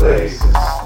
places.